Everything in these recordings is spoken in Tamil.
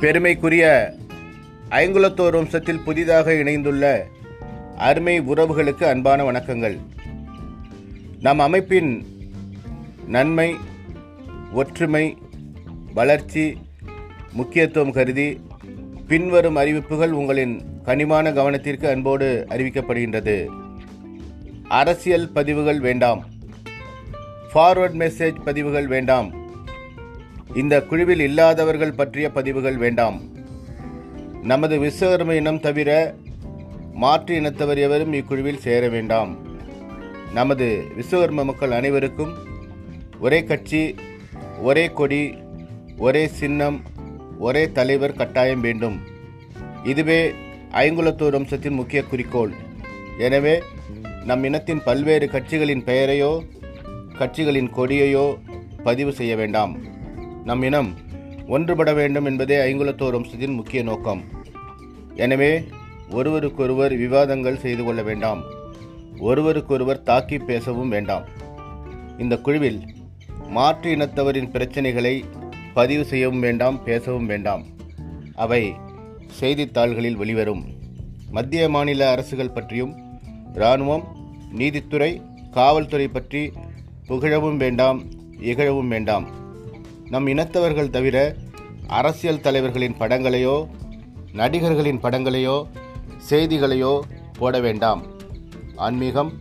பெருமைக்குரிய ஐங்குலத்தோர் வம்சத்தில் புதிதாக இணைந்துள்ள அருமை உறவுகளுக்கு அன்பான வணக்கங்கள். நம் அமைப்பின் நன்மை ஒற்றுமை வளர்ச்சி முக்கியத்துவம் கருதி பின்வரும் அறிவிப்புகள் உங்களின் கனிமான கவனத்திற்கு அன்போடு அறிவிக்கப்படுகின்றது. அரசியல் பதிவுகள் வேண்டாம். ஃபார்வர்ட் மெசேஜ் பதிவுகள் வேண்டாம். இந்த குழுவில் இல்லாதவர்கள் பற்றிய பதிவுகள் வேண்டாம். நமது விஸ்வகர்ம இனம் தவிர மாற்று இனத்தவர் எவரும் இக்குழுவில் சேர வேண்டாம். நமது விஸ்வகர்ம மக்கள் அனைவருக்கும் ஒரே கட்சி ஒரே கொடி ஒரே சின்னம் ஒரே தலைவர் கட்டாயம் வேண்டும். இதுவே ஐங்குலத்தூர் வம்சத்தின் முக்கிய குறிக்கோள். எனவே நம் இனத்தின் பல்வேறு கட்சிகளின் பெயரையோ கட்சிகளின் கொடியையோ பதிவு செய்ய வேண்டாம். நம் இனம் ஒன்றுபட வேண்டும் என்பதே ஐங்குலத்தோர் வம்சத்தின் முக்கிய நோக்கம். எனவே ஒருவருக்கொருவர் விவாதங்கள் செய்து கொள்ள வேண்டாம். ஒருவருக்கொருவர் தாக்கி பேசவும் வேண்டாம். இந்த குழுவில் மாற்று இனத்தவரின் பிரச்சனைகளை பதிவு செய்யவும் வேண்டாம் பேசவும் வேண்டாம். அவை செய்தித்தாள்களில் வெளிவரும். மத்திய மாநில அரசுகள் பற்றியும் இராணுவம் நீதித்துறை காவல்துறை பற்றி புகழவும் வேண்டாம் இகழவும் வேண்டாம். நம் இனத்தவர்கள் தவிர அரசியல் தலைவர்களின் படங்களையோ நடிகர்களின் படங்களையோ செய்திகளையோ போட வேண்டாம். ஆன்மீகம்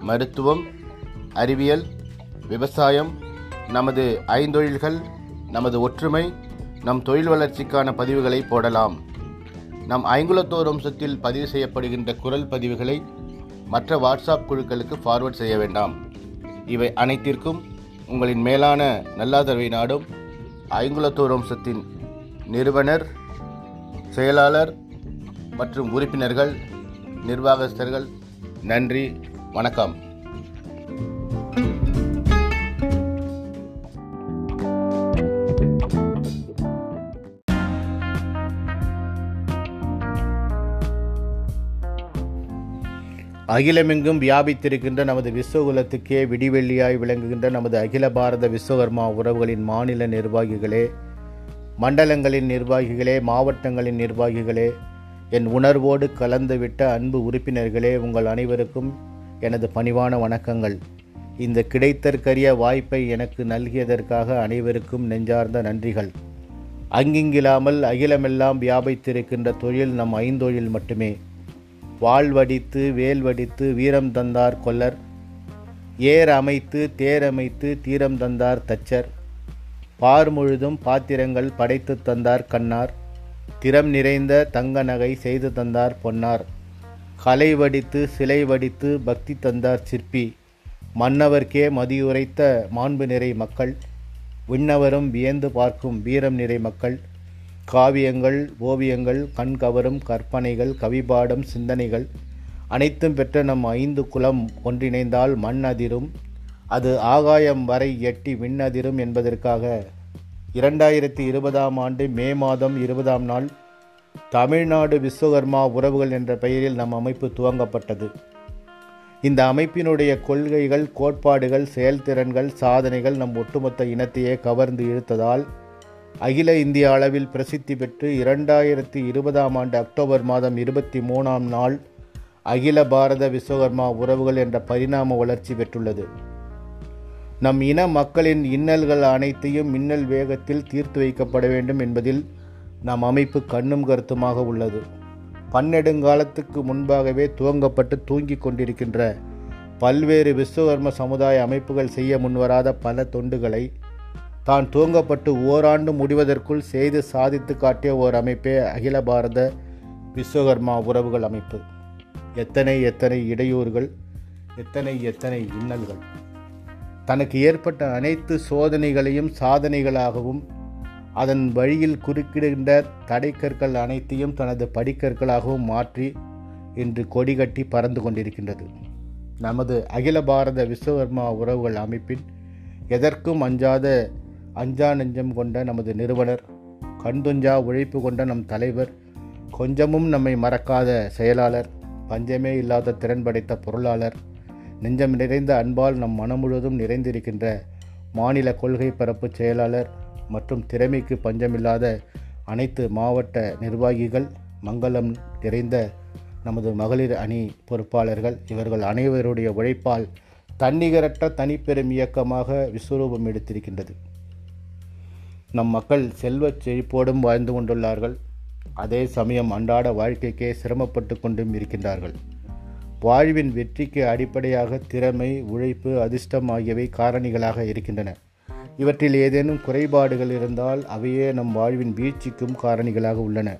மருத்துவம் அறிவியல் விவசாயம் நமது ஐந்தொழில்கள் நமது ஒற்றுமை நம் தொழில் வளர்ச்சிக்கான பதிவுகளை போடலாம். நம் ஐங்குலத்தோர் வம்சத்தில் பதிவு செய்யப்படுகின்ற குரல் பதிவுகளை மற்ற வாட்ஸ்அப் குழுக்களுக்கு ஃபார்வர்ட் செய்ய வேண்டாம். இவை அனைத்திற்கும் உங்களின் மேலான நல்லாதரவை நாடும் ஐங்குலத்தூர் வம்சத்தின் நிறுவனர் செயலாளர் மற்றும் உறுப்பினர்கள் நிர்வாகஸ்தர்கள். நன்றி வணக்கம். அகிலமெங்கும் வியாபித்திருக்கின்ற நமது விஸ்வகுலத்துக்கே விடிவெள்ளியாய் விளங்குகின்ற நமது அகில பாரத விஸ்வகர்மா உறவுகளின் மாநில நிர்வாகிகளே மண்டலங்களின் நிர்வாகிகளே மாவட்டங்களின் நிர்வாகிகளே என் உணர்வோடு கலந்துவிட்ட அன்பு உறுப்பினர்களே உங்கள் அனைவருக்கும் எனது பணிவான வணக்கங்கள். இந்த கிடைத்தற்கரிய வாய்ப்பை எனக்கு நல்கியதற்காக அனைவருக்கும் நெஞ்சார்ந்த நன்றிகள். அங்கிங்கிலாமல் அகிலமெல்லாம் வியாபித்திருக்கின்ற தொழில் நம் ஐந்தொழில் மட்டுமே. வாழ்வடித்து வேல்வடித்து வீரம் தந்தார் கொல்லர். ஏர் அமைத்து தேர் அமைத்து தீரம் தந்தார் தச்சர். பார் முழுதும் பாத்திரங்கள் படைத்து தந்தார் கண்ணார். திறம் நிறைந்த தங்க நகை செய்து தந்தார் பொன்னார். கலை வடித்து சிலை வடித்து பக்தி தந்தார் சிற்பி. மன்னவர்க்கே மதியுரைத்த மாண்பு நிறை மக்கள். விண்ணவரும் வியந்து பார்க்கும் வீரம் நிறை மக்கள். காவியங்கள் ஓவியங்கள் கண்கவரும் கற்பனைகள் கவிபாடம் சிந்தனைகள் அனைத்தும் பெற்ற நம் ஐந்து குலம் ஒன்றிணைந்தால் மண் அதிரும். அது ஆகாயம் வரை எட்டி விண்ணதிரும் என்பதற்காக இரண்டாயிரத்தி இருபதாம் ஆண்டு மே மாதம் இருபதாம் நாள் தமிழ்நாடு விஸ்வகர்மா உறவுகள் என்ற பெயரில் நம் அமைப்பு துவங்கப்பட்டது. இந்த அமைப்பினுடைய கொள்கைகள் கோட்பாடுகள் செயல்திறன்கள் சாதனைகள் நம் ஒட்டுமொத்த இனத்தையே கவர்ந்து இழுத்ததால் அகில இந்திய அளவில் பிரசித்தி பெற்று இரண்டாயிரத்தி இருபதாம் ஆண்டு அக்டோபர் மாதம் இருபத்தி மூணாம் நாள் அகில பாரத விஸ்வகர்மா உறவுகள் என்ற பரிணாம வளர்ச்சி பெற்றுள்ளது. நம் இன மக்களின் இன்னல்கள் அனைத்தையும் மின்னல் வேகத்தில் தீர்த்து வைக்கப்பட வேண்டும் என்பதில் நம் அமைப்பு கண்ணும் கருத்துமாக உள்ளது. பன்னெடுங்காலத்துக்கு முன்பாகவே துவங்கப்பட்டு தூங்கிக் கொண்டிருக்கின்ற பல்வேறு விஸ்வகர்ம சமுதாய அமைப்புகள் செய்ய முன்வராத பல தொண்டுகளை தான் துவங்கப்பட்டு ஓராண்டு முடிவதற்குள் செய்து சாதித்து காட்டிய ஓர் அமைப்பே அகில பாரத விஸ்வகர்மா உறவுகள் அமைப்பு. எத்தனை எத்தனை இடையூறுகள் எத்தனை எத்தனை இன்னல்கள். தனக்கு ஏற்பட்ட அனைத்து சோதனைகளையும் சாதனைகளாகவும் அதன் வழியில் குறுக்கிடுகின்ற தடைக்கற்கள் அனைத்தையும் தனது படிக்கற்களாகவும் மாற்றி இன்று கொடிகட்டி பறந்து கொண்டிருக்கின்றது. நமது அகில பாரத விஸ்வகர்மா உறவுகள் அமைப்பின் எதற்கும் அஞ்சாத அஞ்சா நெஞ்சம் கொண்ட நமது நிறுவனர் கண்துஞ்சா உழைப்பு கொண்ட நம் தலைவர் கொஞ்சமும் நம்மை மறக்காத செயலாளர் பஞ்சமே இல்லாத திறன் படைத்த பொருளாளர் நெஞ்சம் நிறைந்த அன்பால் நம் மனம் முழுவதும் நிறைந்திருக்கின்ற மாநில கொள்கை பரப்பு செயலாளர் மற்றும் திறமைக்கு பஞ்சமில்லாத அனைத்து மாவட்ட நிர்வாகிகள் மங்களம் நிறைந்த நமது மகளிர் அணி பொறுப்பாளர்கள் இவர்கள் அனைவருடைய உழைப்பால் தன்னிகரற்ற தனிப்பெரும் இயக்கமாக விஸ்வரூபம் எடுத்திருக்கின்றது. நம் மக்கள் செல்வச் செழிப்போடும் வாழ்ந்து கொண்டுள்ளார்கள். அதே சமயம் அன்றாட வாழ்க்கைக்கே சிரமப்பட்டு கொண்டும் இருக்கின்றார்கள். வாழ்வின் வெற்றிக்கு அடிப்படையாக திறமை உழைப்பு அதிர்ஷ்டம் ஆகியவை காரணிகளாக இருக்கின்றன. இவற்றில் ஏதேனும் குறைபாடுகள் இருந்தால் அவையே நம் வாழ்வின் வீழ்ச்சிக்கும் காரணிகளாக உள்ளன.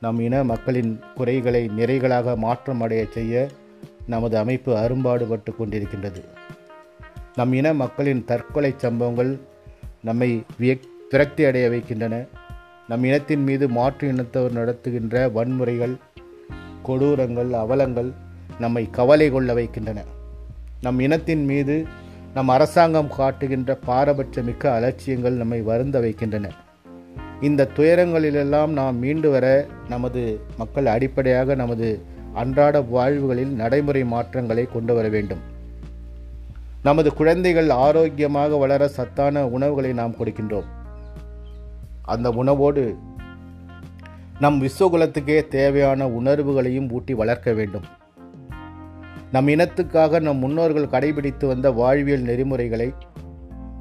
நம் இன மக்களின் குறைகளை நிறைகளாக மாற்றம் அடைய செய்ய நமது அமைப்பு அரும்பாடுபட்டு கொண்டிருக்கின்றது. நம் இன மக்களின் தற்கொலை சம்பவங்கள் நம்மை வியக் விரக்தி அடைய வைக்கின்றன. நம் இனத்தின் மீது மாற்று இனத்தவர் நடத்துகின்ற வன்முறைகள் கொடூரங்கள் அவலங்கள் நம்மை கவலை கொள்ள வைக்கின்றன. நம் இனத்தின் மீது நம் அரசாங்கம் காட்டுகின்ற பாரபட்சமிக்க அலட்சியங்கள் நம்மை வருந்த வைக்கின்றன. இந்த துயரங்களிலெல்லாம் நாம் மீண்டு வர நமது மக்கள் அடிப்படையாக நமது அன்றாட வாழ்வுகளில் நடைமுறை மாற்றங்களை கொண்டு வர வேண்டும். நமது குழந்தைகள் ஆரோக்கியமாக வளர சத்தான உணவுகளை நாம் கொடுக்கின்றோம். அந்த உணவோடு நம் விஸ்வகுலத்துக்கே தேவையான உணர்வுகளையும் ஊட்டி வளர்க்க வேண்டும். நம் இனத்துக்காக நம் முன்னோர்கள் கடைபிடித்து வந்த வாழ்வியல் நெறிமுறைகளை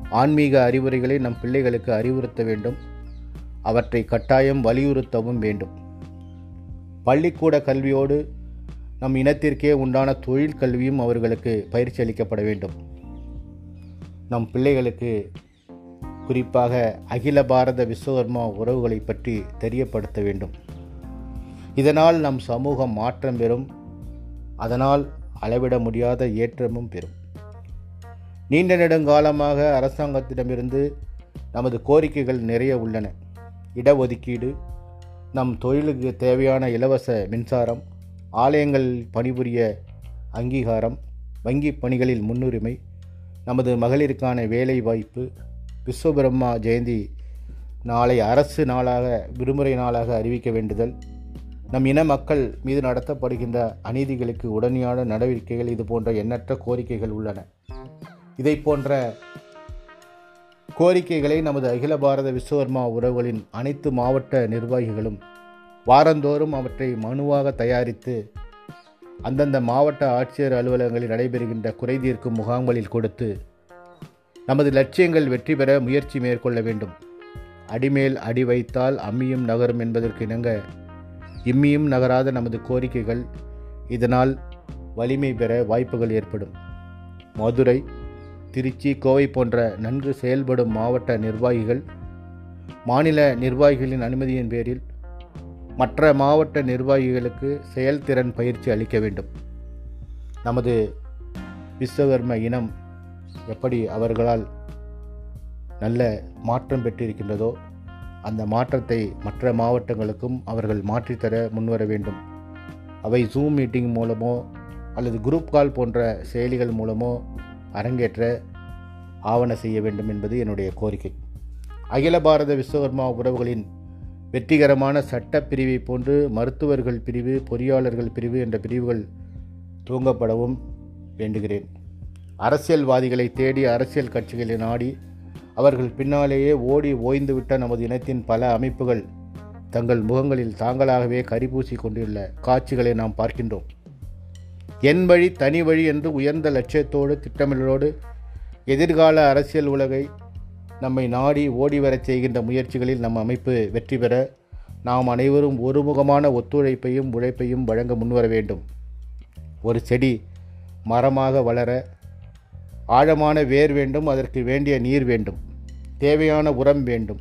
ஆன்மீக அறிவுரைகளை நம் பிள்ளைகளுக்கு அறிவுறுத்த வேண்டும். அவற்றை கட்டாயம் வலியுறுத்தவும் வேண்டும். பள்ளிக்கூட கல்வியோடு நம் இனத்திற்கே உண்டான தொழில் கல்வியும் அவர்களுக்கு பயிற்சி அளிக்கப்பட வேண்டும். நம் பிள்ளைகளுக்கு குறிப்பாக அகில பாரத விஸ்வகர்மா உறவுகளை பற்றி தெரியப்படுத்த வேண்டும். இதனால் நம் சமூகம் மாற்றம் பெறும். அதனால் அளவிட முடியாத ஏற்றமும் பெறும். நீண்ட நெடுங்காலமாக அரசாங்கத்திடமிருந்து நமது கோரிக்கைகள் நிறைய உள்ளன. இடஒதுக்கீடு நம் தொழிலுக்கு தேவையான இலவச மின்சாரம் ஆலயங்கள் பணிபுரிய அங்கீகாரம் வங்கி பணிகளில் முன்னுரிமை நமது மகளிருக்கான வேலை வாய்ப்பு விஸ்வபிரம்மா ஜெயந்தி நாளை அரசு நாளாக விடுமுறை நாளாக அறிவிக்க வேண்டுதல். நம் இன மக்கள் மீது நடத்தப்படுகின்ற அநீதிகளுக்கு உடனடியான நடவடிக்கைகள் இது போன்ற எண்ணற்ற கோரிக்கைகள் உள்ளன. இதை போன்ற கோரிக்கைகளை நமது அகில பாரத விஸ்வகர்மா உறவுகளின் அனைத்து மாவட்ட நிர்வாகிகளும் வாரந்தோறும் அவற்றை மனுவாக தயாரித்து அந்தந்த மாவட்ட ஆட்சியர் அலுவலகங்களில் நடைபெறுகின்ற குறைதீர்க்கும் முகாம்களில் கொடுத்து நமது லட்சியங்கள் வெற்றி பெற முயற்சி மேற்கொள்ள வேண்டும். அடிமேல் அடி வைத்தால் அம்மியும் நகரும் என்பதற்கு இணங்க இம்மியும் நகராத நமது கோரிக்கைகள் இதனால் வலிமை பெற வாய்ப்புகள் ஏற்படும். மதுரை திருச்சி கோவை போன்ற நன்கு செயல்படும் மாவட்ட நிர்வாகிகள் மாநில நிர்வாகிகளின் அனுமதியின் பேரில் மற்ற மாவட்ட நிர்வாகிகளுக்கு செயல்திறன் பயிற்சி அளிக்க வேண்டும். நமது விஸ்வகர்ம இனம் எப்படி அவர்களால் நல்ல மாற்றம் பெற்றிருக்கின்றதோ அந்த மாற்றத்தை மற்ற மாவட்டங்களுக்கும் அவர்கள் மாற்றித்தர முன்வர வேண்டும். அவை ஜூம் மீட்டிங் மூலமோ அல்லது குரூப் கால் போன்ற செயலிகள் மூலமோ அரங்கேற்ற ஆவண செய்ய வேண்டும் என்பது என்னுடைய கோரிக்கை. அகில பாரத விஸ்வகர்மா உறவுகளின் வெற்றிகரமான சட்டப் பிரிவை போன்று மருத்துவர்கள் பிரிவு பொறியாளர்கள் பிரிவு என்ற பிரிவுகள் துவங்கப்படவும் வேண்டுகிறேன். அரசியல்வாதிகளை தேடி அரசியல் கட்சிகளை நாடி அவர்கள் பின்னாலேயே ஓடி ஓய்ந்துவிட்ட நமது இனத்தின் பல அமைப்புகள் தங்கள் முகங்களில் தாங்களாகவே கரிபூசி கொண்டுள்ள காட்சிகளை நாம் பார்க்கின்றோம். என் வழி தனி வழி என்று உயர்ந்த லட்சியத்தோடு திட்டமிடலோடு எதிர்கால அரசியல் உலகை நம்மை நாடி ஓடி வரச் செய்கின்ற முயற்சிகளில் நம் அமைப்பு வெற்றி பெற நாம் அனைவரும் ஒருமுகமான ஒத்துழைப்பையும் உழைப்பையும் வழங்க முன்வர வேண்டும். ஒரு செடி மரமாக வளர ஆழமான வேர் வேண்டும் அதற்கு வேண்டிய நீர் வேண்டும் தேவையான உரம் வேண்டும்.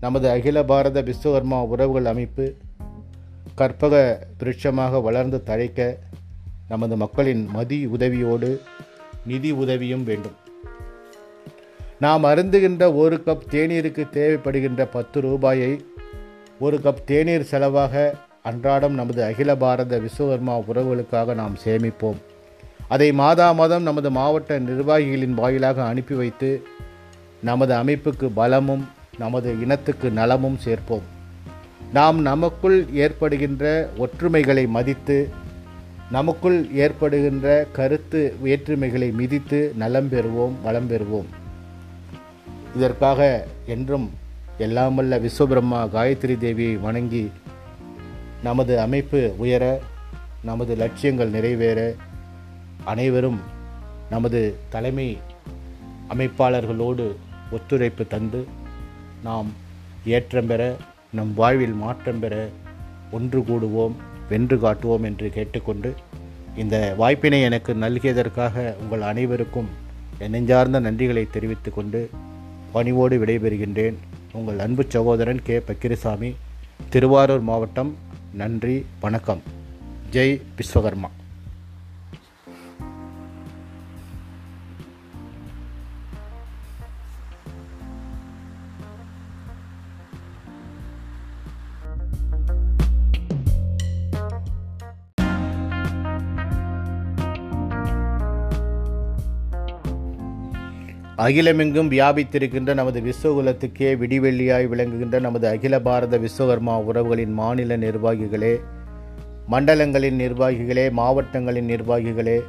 நமது அகில பாரத விஸ்வகர்மா உறவுகள் அமைப்பு கற்பக விருட்சமாக வளர்ந்து தழைக்க நமது மக்களின் மதி உதவியோடு நிதி உதவியும் வேண்டும். நாம் அருந்துகின்ற ஒரு கப் தேநீருக்கு தேவைப்படுகின்ற பத்து ரூபாயை ஒரு கப் தேநீர் செலவாக அன்றாடம் நமது அகில பாரத விஸ்வகர்மா உறவுகளுக்காக நாம் சேமிப்போம். அதை மாதா மாதம் நமது மாவட்ட நிர்வாகிகளின் வாயிலாக அனுப்பி வைத்து நமது அமைப்புக்கு பலமும் நமது இனத்துக்கு நலமும் சேர்ப்போம். நாம் நமக்குள் ஏற்படுகின்ற ஒற்றுமைகளை மதித்து நமக்குள் ஏற்படுகின்ற கருத்து வேற்றுமைகளை மிதித்து நலம் பெறுவோம் வளம் பெறுவோம். இதற்காக என்றும் எல்லாம் விஸ்வபிரம்மா காயத்ரி தேவியை வணங்கி நமது அமைப்பு உயர நமது லட்சியங்கள் நிறைவேற அனைவரும் நமது தலைமை அமைப்பாளர்களோடு ஒத்துழைப்பு தந்து நாம் ஏற்றம் பெற நம் வாழ்வில் மாற்றம் பெற ஒன்று கூடுவோம் வென்று காட்டுவோம் என்று கேட்டுக்கொண்டு இந்த வாய்ப்பினை எனக்கு நல்கியதற்காக உங்கள் அனைவருக்கும் நெஞ்சார்ந்த நன்றிகளை தெரிவித்துக் கொண்டு பணிவோடு விடைபெறுகின்றேன். உங்கள் அன்பு சகோதரன் கே. பக்கிரிசாமி திருவாரூர் மாவட்டம் நன்றி வணக்கம். ஜெய் விஸ்வகர்மா. அகிலமெங்கும் வியாபித்திருக்கின்ற நமது விஸ்வகுலத்துக்கே விடிவெள்ளியாய் விளங்குகின்ற நமது அகில பாரத விஸ்வகர்மா உறவுகளின் மாநில நிர்வாகிகளே மண்டலங்களின் நிர்வாகிகளே மாவட்டங்களின் நிர்வாகிகளே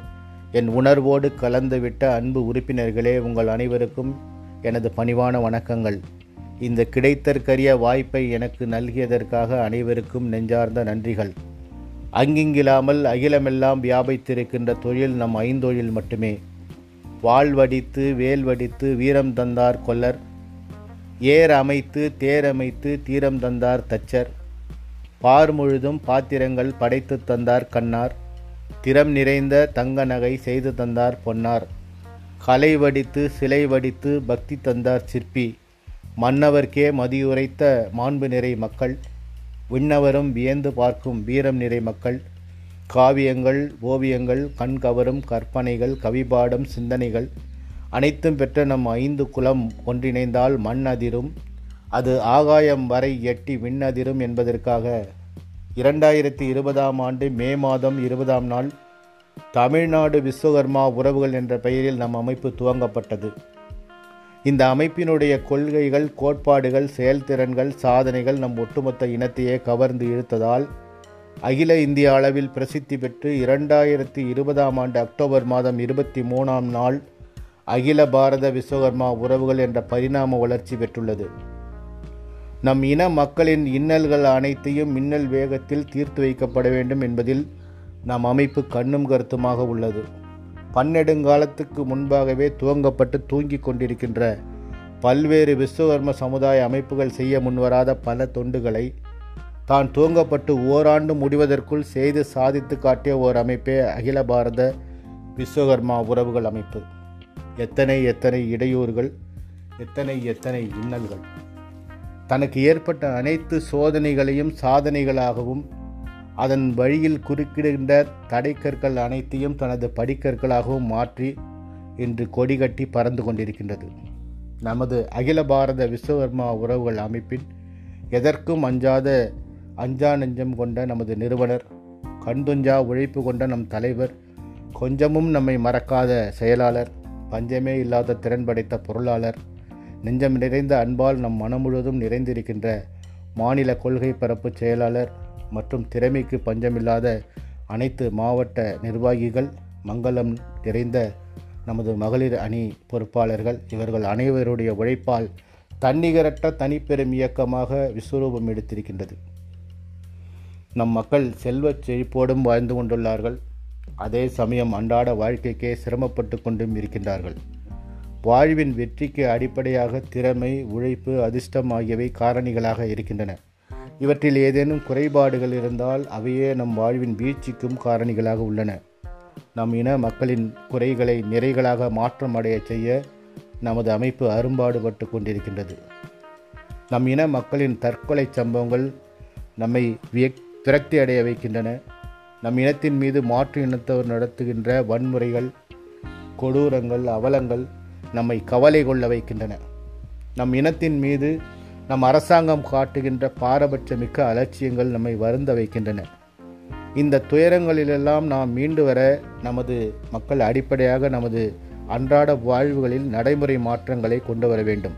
என் உணர்வோடு கலந்துவிட்ட அன்பு உறுப்பினர்களே உங்கள் அனைவருக்கும் எனது பணிவான வணக்கங்கள். இந்த கிடைத்தற்கரிய வாய்ப்பை எனக்கு நல்கியதற்காக அனைவருக்கும் நெஞ்சார்ந்த நன்றிகள். அங்கிங்கிலாமல் அகிலமெல்லாம் வியாபித்திருக்கின்ற தொழில் நம் ஐந்தொழில் மட்டுமே. வாழ்வடித்து வேல்வடித்து வீரம் தந்தார் கொல்லர். ஏர் அமைத்து தேர் அமைத்து தீரம் தந்தார் தச்சர். பார் முழுதும் பாத்திரங்கள் படைத்து தந்தார் கண்ணார். திறம் நிறைந்த தங்க நகை செய்து தந்தார் பொன்னார். கலை வடித்து சிலை வடித்து பக்தி தந்தார் சிற்பி. மன்னவர்க்கே மதியுரைத்த மாண்பு நிறை மக்கள். விண்ணவரும் வியந்து பார்க்கும் வீரம் நிறை மக்கள். காவியங்கள் ஓவியங்கள் கண் கவரும் கற்பனைகள் கவிபாடம் சிந்தனைகள் அனைத்தும் பெற்ற நம் ஐந்து குலம் ஒன்றிணைந்தால் மண் அதிரும். அது ஆகாயம் வரை எட்டி விண்ணதிரும் என்பதற்காக இரண்டாயிரத்தி இருபதாம் ஆண்டு மே மாதம் இருபதாம் நாள் தமிழ்நாடு விஸ்வகர்மா உறவுகள் என்ற பெயரில் நம் அமைப்பு துவங்கப்பட்டது. இந்த அமைப்பினுடைய கொள்கைகள் கோட்பாடுகள் செயல்திறன்கள் சாதனைகள் நம் ஒட்டுமொத்த இனத்தையே கவர்ந்து இழுத்ததால் அகில இந்திய அளவில் பிரசித்தி பெற்று இரண்டாயிரத்தி இருபதாம் ஆண்டு அக்டோபர் மாதம் இருபத்தி மூணாம் நாள் அகில பாரத விஸ்வகர்மா உறவுகள் என்ற பரிணாம வளர்ச்சி பெற்றுள்ளது. நம் இன மக்களின் இன்னல்கள் அனைத்தையும் மின்னல் வேகத்தில் தீர்த்து வைக்கப்பட வேண்டும் என்பதில் நம் அமைப்பு கண்ணும் கருத்துமாக உள்ளது. பன்னெடுங்காலத்துக்கு முன்பாகவே துவங்கப்பட்டு தூங்கிக் கொண்டிருக்கின்ற பல்வேறு விஸ்வகர்ம சமுதாய அமைப்புகள் செய்ய முன்வராத பல தொண்டுகளை தான் துவங்கப்பட்டு ஓராண்டு முடிவதற்குள் செய்து சாதித்து காட்டிய ஓர் அமைப்பே அகில பாரத விஸ்வகர்மா உறவுகள் அமைப்பு. எத்தனை எத்தனை இடையூறுகள் எத்தனை எத்தனை இன்னல்கள். தனக்கு ஏற்பட்ட அனைத்து சோதனைகளையும் சாதனைகளாகவும் அதன் வழியில் குறுக்கிடுகின்ற தடைக்கற்கள் அனைத்தையும் தனது படிக்கற்களாகவும் மாற்றி இன்று கொடிகட்டி பறந்து கொண்டிருக்கின்றது. நமது அகில பாரத விஸ்வகர்மா உறவுகள் அமைப்பின் எதற்கும் அஞ்சாத அஞ்சா நெஞ்சம் கொண்ட நமது நிறுவனர் கண்துஞ்சா உழைப்பு கொண்ட நம் தலைவர் கொஞ்சமும் நம்மை மறக்காத செயலாளர் பஞ்சமே இல்லாத திறன் படைத்த பொருளாளர் நெஞ்சம் நிறைந்த அன்பால் நம் மனம் முழுவதும் நிறைந்திருக்கின்ற மாநில கொள்கை பரப்பு செயலாளர் மற்றும் திறமைக்கு பஞ்சமில்லாத அனைத்து மாவட்ட நிர்வாகிகள் மங்களம் நிறைந்த நமது மகளிர் அணி பொறுப்பாளர்கள் இவர்கள் அனைவருடைய உழைப்பால் தன்னிகரற்ற தனிப்பெரும் இயக்கமாக விஸ்வரூபம் எடுத்திருக்கின்றது. நம் மக்கள் செல்வச் செழிப்போடும் வாழ்ந்து கொண்டுள்ளார்கள். அதே சமயம் அன்றாட வாழ்க்கைக்கே சிரமப்பட்டு கொண்டும் இருக்கின்றார்கள். வாழ்வின் வெற்றிக்கு அடிப்படையாக திறமை உழைப்பு அதிர்ஷ்டம் ஆகியவை காரணிகளாக இருக்கின்றன. இவற்றில் ஏதேனும் குறைபாடுகள் இருந்தால் அவையே நம் வாழ்வின் வீழ்ச்சிக்கும் காரணிகளாக உள்ளன. நம் இன மக்களின் குறைகளை நிறைகளாக மாற்றம் அடைய செய்ய நமது அமைப்பு அரும்பாடுபட்டு கொண்டிருக்கின்றது. நம் இன மக்களின் தற்கொலை சம்பவங்கள் நம்மை வியக் விரக்தி அடைய வைக்கின்றன. நம் இனத்தின் மீது மாற்று இனத்தவர் நடத்துகின்ற வன்முறைகள் கொடூரங்கள் அவலங்கள் நம்மை கவலை கொள்ள வைக்கின்றன. நம் இனத்தின் மீது நம் அரசாங்கம் காட்டுகின்ற பாரபட்சமிக்க அலட்சியங்கள் நம்மை வருந்த வைக்கின்றன. இந்த துயரங்களிலெல்லாம் நாம் மீண்டு வர நமது மக்கள் அடிப்படையாக நமது அன்றாட வாழ்வுகளில் நடைமுறை மாற்றங்களை கொண்டு வர வேண்டும்.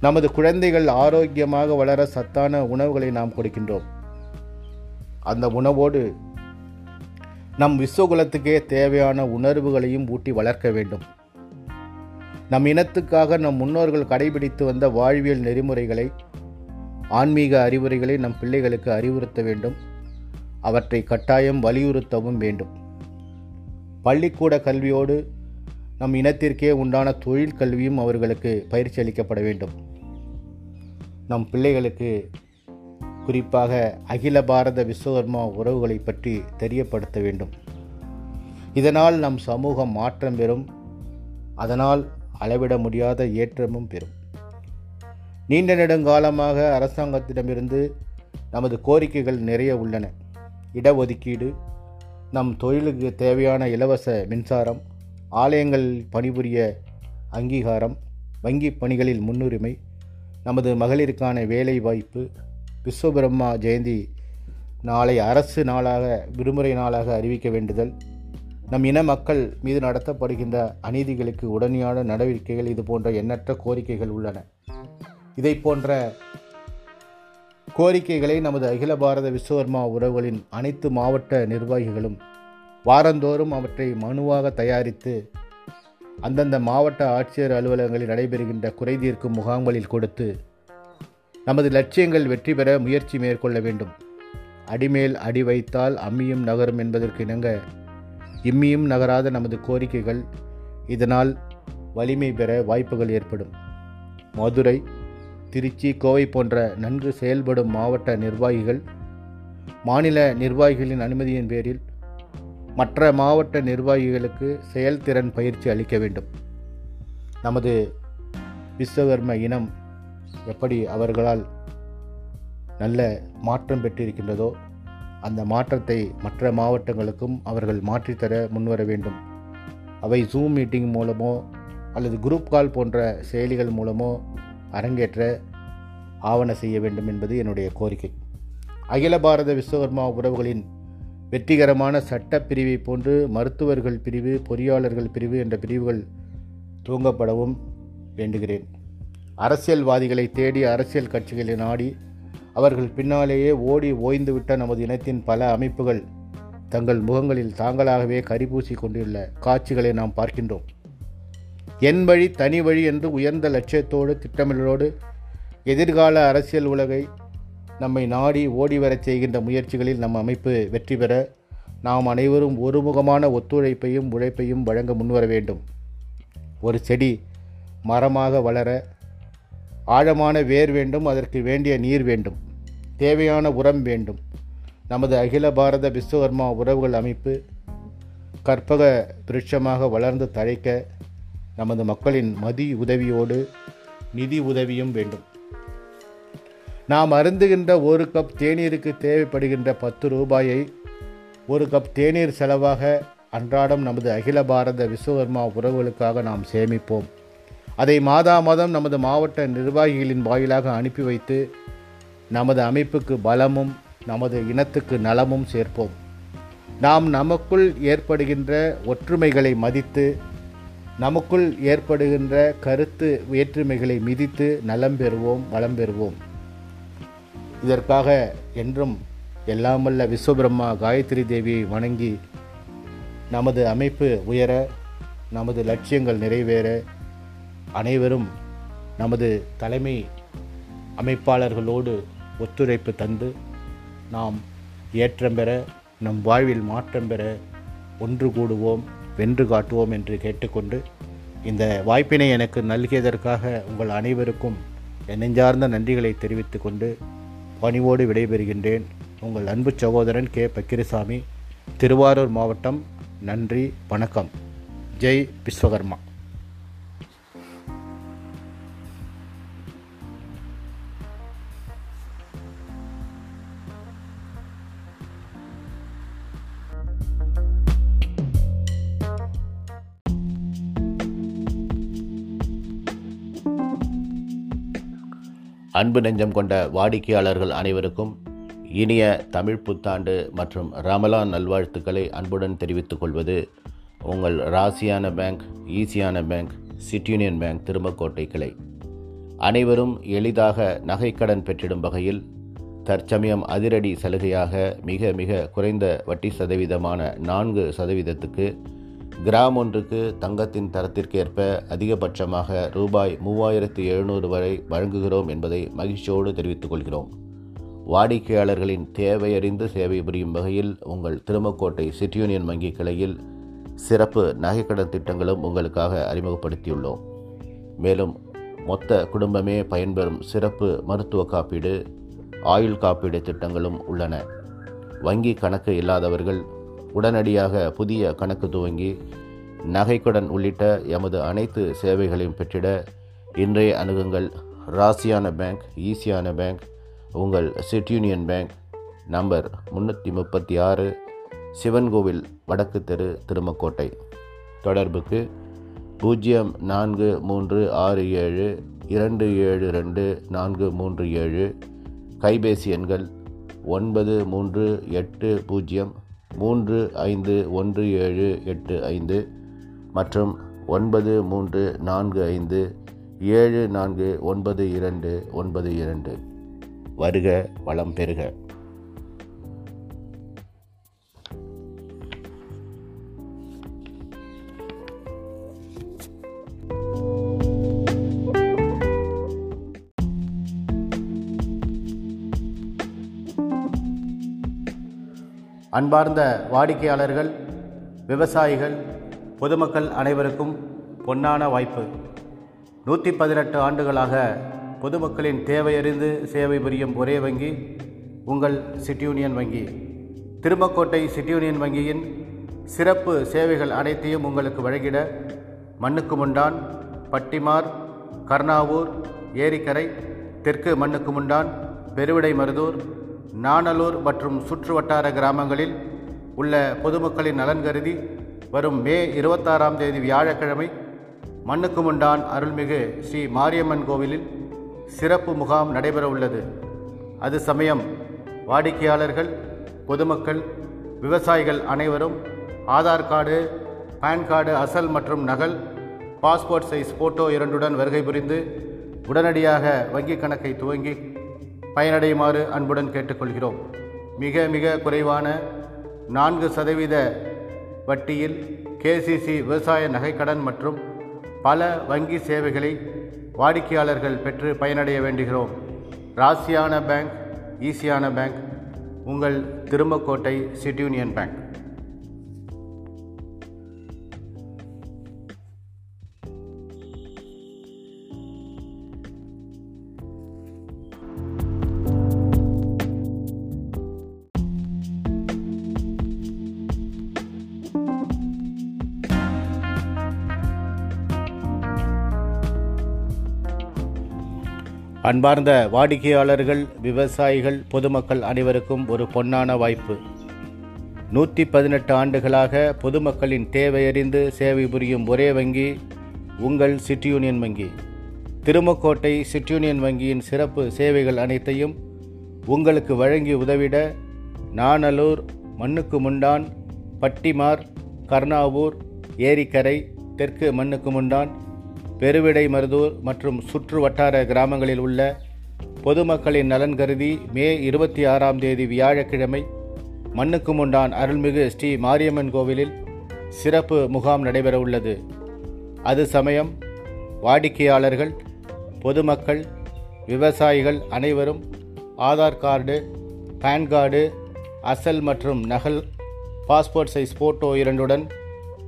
நமது குழந்தைகள் ஆரோக்கியமாக வளர சத்தான உணவுகளை நாம் கொடுக்கின்றோம். அந்த உணவோடு நம் விஸ்வகுலத்துக்கே தேவையான உணர்வுகளையும் ஊட்டி வளர்க்க வேண்டும். நம் இனத்துக்காக நம் முன்னோர்கள் கடைபிடித்து வந்த வாழ்வியல் நெறிமுறைகளை ஆன்மீக அறிவுரைகளை நம் பிள்ளைகளுக்கு அறிவுறுத்த வேண்டும். அவற்றை கட்டாயம் வலியுறுத்தவும் வேண்டும். பள்ளிக்கூட கல்வியோடு நம் இனத்திற்கே உண்டான தொழில் கல்வியும் அவர்களுக்கு பயிற்சி அளிக்கப்பட வேண்டும். நம் பிள்ளைகளுக்கு குறிப்பாக அகில பாரத விஸ்வகர்மா உறவுகளை பற்றி தெரியப்படுத்த வேண்டும். இதனால் நம் சமூகம் மாற்றம் பெறும். அதனால் அளவிட முடியாத ஏற்றமும் பெறும். நீண்ட நெடுங்காலமாக அரசாங்கத்திடமிருந்து நமது கோரிக்கைகள் நிறைய உள்ளன. இடஒதுக்கீடு நம் தொழிலுக்கு தேவையான இலவச மின்சாரம் ஆலயங்களில் பணிபுரிய அங்கீகாரம் வங்கி பணிகளில் முன்னுரிமை நமது மகளிருக்கான வேலை வாய்ப்பு விஸ்வபிரம்மா ஜெயந்தி நாளை அரசு நாளாக விடுமுறை நாளாக அறிவிக்க வேண்டுதல். நம் இன மக்கள் மீது நடத்தப்படுகின்ற அநீதிகளுக்கு உடனடியான நடவடிக்கைகள் இது போன்ற எண்ணற்ற கோரிக்கைகள் உள்ளன. இதை போன்ற கோரிக்கைகளை நமது அகில பாரத விஸ்வகர்மா உறவுகளின் அனைத்து மாவட்ட நிர்வாகிகளும் வாரந்தோறும் அவற்றை மனுவாக தயாரித்து அந்தந்த மாவட்ட ஆட்சியர் அலுவலகங்களில் நடைபெறுகின்ற குறைதீர்க்கும் முகாம்களில் கொடுத்து நமது லட்சியங்கள் வெற்றி பெற முயற்சி மேற்கொள்ள வேண்டும். அடிமேல் அடி வைத்தால் அம்மியும் நகரும் என்பதற்கு இணங்க இம்மியும் நகராத நமது கோரிக்கைகள் இதனால் வலிமை பெற வாய்ப்புகள் ஏற்படும். மதுரை திருச்சி கோவை போன்ற நன்கு செயல்படும் மாவட்ட நிர்வாகிகள் மாநில நிர்வாகிகளின் அனுமதியின் பேரில் மற்ற மாவட்ட நிர்வாகிகளுக்கு செயல்திறன் பயிற்சி அளிக்க வேண்டும். நமது விஸ்வகர்ம இனம் எப்படி அவர்களால் நல்ல மாற்றம் பெற்றிருக்கின்றதோ அந்த மாற்றத்தை மற்ற மாவட்டங்களுக்கும் அவர்கள் மாற்றித்தர முன்வர வேண்டும். அவை ஜூம் மீட்டிங் மூலமோ அல்லது குரூப் கால் போன்ற செயலிகள் மூலமோ அரங்கேற்ற ஆவண செய்ய வேண்டும் என்பது என்னுடைய கோரிக்கை. அகில பாரத விஸ்வகர்மா உறவுகளின் வெற்றிகரமான சட்ட பிரிவை போன்று மருத்துவர்கள் பிரிவு பொறியாளர்கள் பிரிவு என்ற பிரிவுகள் துவங்கப்படவும் வேண்டுகிறேன். அரசியல்வாதிகளை தேடி அரசியல் கட்சிகளை நாடி அவர்கள் பின்னாலேயே ஓடி ஓய்ந்துவிட்ட நமது இனத்தின் பல அமைப்புகள் தங்கள் முகங்களில் தாங்களாகவே கரிபூசி கொண்டுள்ள காட்சிகளை நாம் பார்க்கின்றோம். என் வழி தனி வழி என்று உயர்ந்த லட்சியத்தோடு திட்டமிடலோடு எதிர்கால அரசியல் உலகை நம்மை நாடி ஓடி வரச் செய்கின்ற முயற்சிகளில் நம் அமைப்பு வெற்றி பெற நாம் அனைவரும் ஒருமுகமான ஒத்துழைப்பையும் உழைப்பையும் வழங்க முன்வர வேண்டும். ஒரு செடி மரமாக வளர ஆழமான வேர் வேண்டும் அதற்கு வேண்டிய நீர் வேண்டும் தேவையான உரம் வேண்டும். நமது அகில பாரத விஸ்வகர்மா உறவுகள் அமைப்பு கற்பக விருட்சமாக வளர்ந்து தழைக்க நமது மக்களின் மதி உதவியோடு நிதி உதவியும் வேண்டும். நாம் அருந்துகின்ற ஒரு கப் தேநீருக்கு தேவைப்படுகின்ற பத்து ரூபாயை ஒரு கப் தேநீர் செலவாக அன்றாடம் நமது அகில பாரத விஸ்வகர்மா உறவுகளுக்காக நாம் சேமிப்போம். அதை மாதா மாதம் நமது மாவட்ட நிர்வாகிகளின் வாயிலாக அனுப்பி வைத்து நமது அமைப்புக்கு பலமும் நமது இனத்துக்கு நலமும் சேர்ப்போம். நாம் நமக்குள் ஏற்படுகின்ற ஒற்றுமைகளை மதித்து நமக்குள் ஏற்படுகின்ற கருத்து வேற்றுமைகளை மிதித்து நலம் பெறுவோம் வளம் பெறுவோம். இதற்காக என்றும் எல்லாமல்ல விஸ்வபிரம்மா காயத்ரி தேவியை வணங்கி நமது அமைப்பு உயர நமது லட்சியங்கள் நிறைவேற அனைவரும் நமது தலைமை அமைப்பாளர்களோடு ஒத்துழைப்பு தந்து நாம் ஏற்றம் பெற நம் வாழ்வில் மாற்றம் பெற ஒன்று கூடுவோம் வென்று காட்டுவோம் என்று கேட்டுக்கொண்டு இந்த வாய்ப்பினை எனக்கு நல்கியதற்காக உங்கள் அனைவருக்கும் நெஞ்சார்ந்த நன்றிகளை தெரிவித்து கொண்டு பணிவோடு விடைபெறுகின்றேன். உங்கள் அன்பு சகோதரன் கே. பக்கிரிசாமி திருவாரூர் மாவட்டம் நன்றி வணக்கம். ஜெய் விஸ்வகர்மா. அன்பு நெஞ்சம் கொண்ட வாடிக்கையாளர்கள் அனைவருக்கும் இனிய தமிழ் புத்தாண்டு மற்றும் ரமலான் நல்வாழ்த்துக்களை அன்புடன் தெரிவித்துக் கொள்வது உங்கள் ராசியான bank ஈசியான bank City Union Bank Thirumakkottai கிளை. அனைவரும் எளிதாக நகைக்கடன் பெற்றிடும் வகையில் தற்சமயம் அதிரடி சலுகையாக மிக மிக குறைந்த வட்டி சதவீதமான நான்கு சதவீதத்துக்கு கிராம் ஒன்றுக்கு தங்கத்தின் தரத்திற்கேற்ப அதிகபட்சமாக ரூபாய் மூவாயிரத்து எழுநூறு வரை வழங்குகிறோம் என்பதை மகிழ்ச்சியோடு தெரிவித்துக் கொள்கிறோம். வாடிக்கையாளர்களின் தேவையறிந்து சேவை புரியும் வகையில் உங்கள் திருமக்கோட்டை சிட்டி யூனியன் வங்கி கிளையில் சிறப்பு நகைக்கடன் திட்டங்களும் உங்களுக்காக அறிமுகப்படுத்தியுள்ளோம். மேலும் மொத்த குடும்பமே பயன்பெறும் சிறப்பு மருத்துவ காப்பீடு ஆயுள் காப்பீடு திட்டங்களும் உள்ளன. வங்கி கணக்கு இல்லாதவர்கள் உடனடியாக புதிய கணக்கு துவங்கி நகைக்கடன் உள்ளிட்ட எமது அனைத்து சேவைகளையும் பெற்றிட இன்றைய அணுகுங்கள். ராசியான பேங்க் ஈசியான பேங்க் உங்கள் சிட் யூனியன் பேங்க் நம்பர் முந்நூற்றி முப்பத்தி ஆறு சிவன்கோவில் வடக்கு தெரு திருமக்கோட்டை. தொடர்புக்கு பூஜ்ஜியம் நான்கு மூன்று ஆறு ஏழு இரண்டு ஏழு ரெண்டு நான்கு மூன்று ஏழு. கைபேசி எண்கள் ஒன்பது மூன்று எட்டு பூஜ்ஜியம் மூன்று ஐந்து ஒன்று ஏழு எட்டு ஐந்து மற்றும் ஒன்பது மூன்று நான்கு ஐந்து ஏழு நான்கு ஒன்பது இரண்டு ஒன்பது இரண்டு. வருக வளம் பெறுக. அன்பார்ந்த வாடிக்கையாளர்கள் விவசாயிகள் பொதுமக்கள் அனைவருக்கும் பொன்னான வாய்ப்பு. நூற்றி பதினெட்டு ஆண்டுகளாக பொதுமக்களின் தேவையறிந்து சேவை புரியும் ஒரே வங்கி உங்கள் சிட்டி யூனியன் வங்கி. திருமக்கோட்டை சிட்டி யூனியன் வங்கியின் சிறப்பு சேவைகள் அனைத்தையும் உங்களுக்கு வழங்கிட மண்ணுக்கு முண்டான் பட்டிமார் கர்ணாவூர் ஏரிக்கரை தெற்கு மண்ணுக்கு முண்டான் பெருவிடை மருதூர் நாணலூர் மற்றும் சுற்று வட்டார கிராமங்களில் உள்ள பொதுமக்களின் நலன் கருதி வரும் மே இருபத்தாறாம் தேதி வியாழக்கிழமை மண்ணுக்கு முண்டான் அருள்மிகு ஸ்ரீ மாரியம்மன் கோவிலில் சிறப்பு முகாம் நடைபெற உள்ளது. அது சமயம் வாடிக்கையாளர்கள் பொதுமக்கள் விவசாயிகள் அனைவரும் ஆதார் கார்டு பான் கார்டு அசல் மற்றும் நகல் பாஸ்போர்ட் சைஸ் ஃபோட்டோ இரண்டுடன் வருகை புரிந்து உடனடியாக வங்கிக் கணக்கை துவங்கி பயனடையுமாறு அன்புடன் கேட்டுக்கொள்கிறோம். மிக மிக குறைவான நான்கு சதவீத வட்டியில் கேசிசி விவசாய நகைக்கடன் மற்றும் பல வங்கி சேவைகளை வாடிக்கையாளர்கள் பெற்று பயனடைய வேண்டுகிறோம். ராசியான பேங்க் ஈஸியான பேங்க் உங்கள் திருமக்கோட்டை சிட்டி யூனியன் பேங்க். அன்பார்ந்த வாடிக்கையாளர்கள் விவசாயிகள் பொதுமக்கள் அனைவருக்கும் ஒரு பொன்னான வாய்ப்பு. நூற்றி பதினெட்டு ஆண்டுகளாக பொதுமக்களின் தேவையறிந்து சேவை புரியும் ஒரே வங்கி உங்கள் சிட்டி யூனியன் வங்கி. திருமக்கோட்டை சிட்டி யூனியன் வங்கியின் சிறப்பு சேவைகள் அனைத்தையும் உங்களுக்கு வழங்கி உதவிட நாணலூர் மண்ணுக்கு முண்டான் பட்டிமார் கர்ணாவூர் ஏரிக்கரை தெற்கு மண்ணுக்கு முண்டான் பெருவிடை மருதூர் மற்றும் சுற்று வட்டார கிராமங்களில் உள்ள பொதுமக்களின் நலன் கருதி மே இருபத்தி ஆறாம் தேதி வியாழக்கிழமை மண்ணுக்கு முண்டான் அருள்மிகு ஸ்ரீ மாரியம்மன் கோவிலில் சிறப்பு முகாம் நடைபெற உள்ளது. அது சமயம் வாடிக்கையாளர்கள் பொதுமக்கள் விவசாயிகள் அனைவரும் ஆதார் கார்டு பான் கார்டு அசல் மற்றும் நகல் பாஸ்போர்ட் சைஸ் ஃபோட்டோ இரண்டுடன்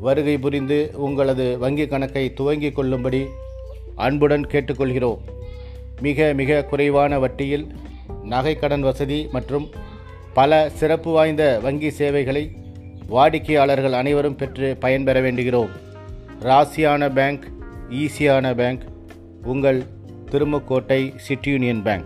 வருகை புரிந்து உங்களது வங்கி கணக்கை துவங்கிக் கொள்ளும்படி அன்புடன் கேட்டுக்கொள்கிறோம். மிக மிக குறைவான வட்டியில் நகைக்கடன் வசதி மற்றும் பல சிறப்பு வாய்ந்த வங்கி சேவைகளை வாடிக்கையாளர்கள் அனைவரும் பெற்று பயன்பெற வேண்டுகிறோம். ராசியான பேங்க் ஈஸியான பேங்க் உங்கள் திருமக்கோட்டை சிட்டி யூனியன் பேங்க்.